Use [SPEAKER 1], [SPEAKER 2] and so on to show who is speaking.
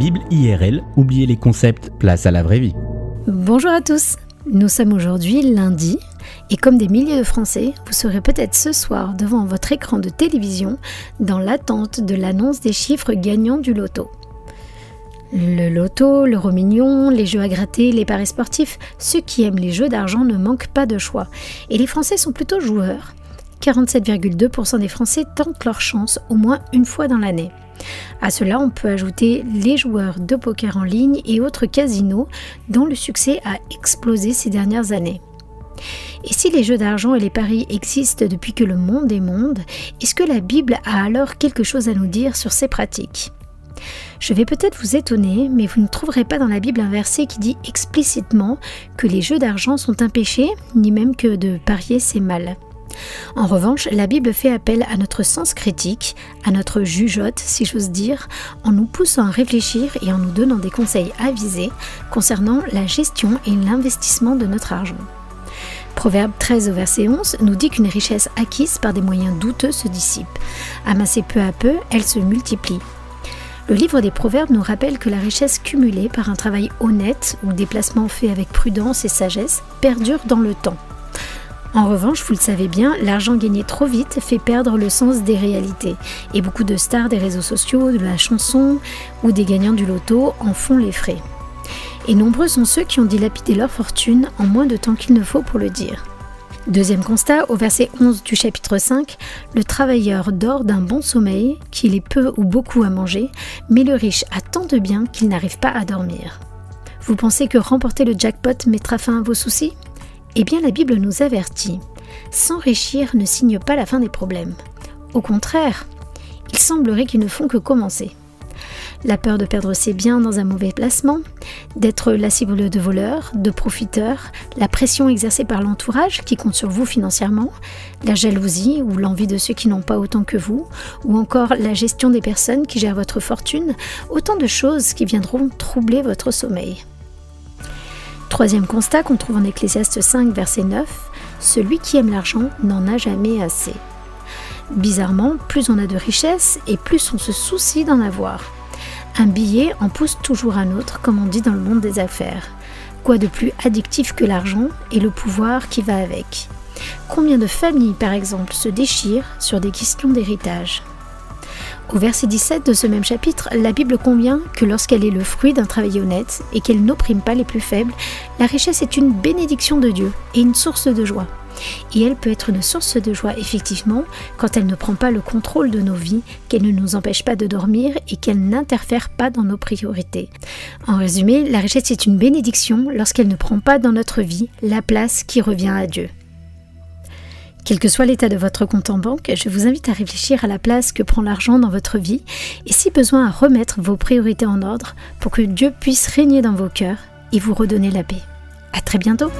[SPEAKER 1] Bible IRL, oubliez les concepts, place à la vraie vie.
[SPEAKER 2] Bonjour à tous, nous sommes aujourd'hui lundi et comme des milliers de Français, vous serez peut-être ce soir devant votre écran de télévision dans l'attente de l'annonce des chiffres gagnants du loto. Le loto, l'euro million, les jeux à gratter, les paris sportifs, ceux qui aiment les jeux d'argent ne manquent pas de choix. Et les Français sont plutôt joueurs. 47,2% des Français tentent leur chance au moins une fois dans l'année. À cela, on peut ajouter les joueurs de poker en ligne et autres casinos dont le succès a explosé ces dernières années. Et si les jeux d'argent et les paris existent depuis que le monde est monde, est-ce que la Bible a alors quelque chose à nous dire sur ces pratiques? Je vais peut-être vous étonner, mais vous ne trouverez pas dans la Bible un verset qui dit explicitement que les jeux d'argent sont un péché, ni même que de parier c'est mal. En revanche, la Bible fait appel à notre sens critique, à notre jugeote, si j'ose dire, en nous poussant à réfléchir et en nous donnant des conseils avisés concernant la gestion et l'investissement de notre argent. Proverbe 13 au verset 11 nous dit qu'une richesse acquise par des moyens douteux se dissipe. Amassée peu à peu, elle se multiplie. Le livre des Proverbes nous rappelle que la richesse cumulée par un travail honnête ou des placements faits avec prudence et sagesse perdure dans le temps. En revanche, vous le savez bien, l'argent gagné trop vite fait perdre le sens des réalités. Et beaucoup de stars des réseaux sociaux, de la chanson ou des gagnants du loto en font les frais. Et nombreux sont ceux qui ont dilapidé leur fortune en moins de temps qu'il ne faut pour le dire. Deuxième constat, au verset 11 du chapitre 5, le travailleur dort d'un bon sommeil, qu'il ait peu ou beaucoup à manger, mais le riche a tant de biens qu'il n'arrive pas à dormir. Vous pensez que remporter le jackpot mettra fin à vos soucis? Eh bien, la Bible nous avertit. S'enrichir ne signe pas la fin des problèmes. Au contraire, il semblerait qu'ils ne font que commencer. La peur de perdre ses biens dans un mauvais placement, d'être la cible de voleurs, de profiteurs, la pression exercée par l'entourage qui compte sur vous financièrement, la jalousie ou l'envie de ceux qui n'ont pas autant que vous, ou encore la gestion des personnes qui gèrent votre fortune, autant de choses qui viendront troubler votre sommeil. Troisième constat qu'on trouve en Ecclésiaste 5, verset 9, celui qui aime l'argent n'en a jamais assez. Bizarrement, plus on a de richesses et plus on se soucie d'en avoir. Un billet en pousse toujours un autre, comme on dit dans le monde des affaires. Quoi de plus addictif que l'argent et le pouvoir qui va avec? Combien de familles, par exemple, se déchirent sur des questions d'héritage? Au verset 17 de ce même chapitre, la Bible convient que lorsqu'elle est le fruit d'un travail honnête et qu'elle n'opprime pas les plus faibles, la richesse est une bénédiction de Dieu et une source de joie. Et elle peut être une source de joie effectivement quand elle ne prend pas le contrôle de nos vies, qu'elle ne nous empêche pas de dormir et qu'elle n'interfère pas dans nos priorités. En résumé, la richesse est une bénédiction lorsqu'elle ne prend pas dans notre vie la place qui revient à Dieu. Quel que soit l'état de votre compte en banque, je vous invite à réfléchir à la place que prend l'argent dans votre vie et si besoin à remettre vos priorités en ordre pour que Dieu puisse régner dans vos cœurs et vous redonner la paix. À très bientôt!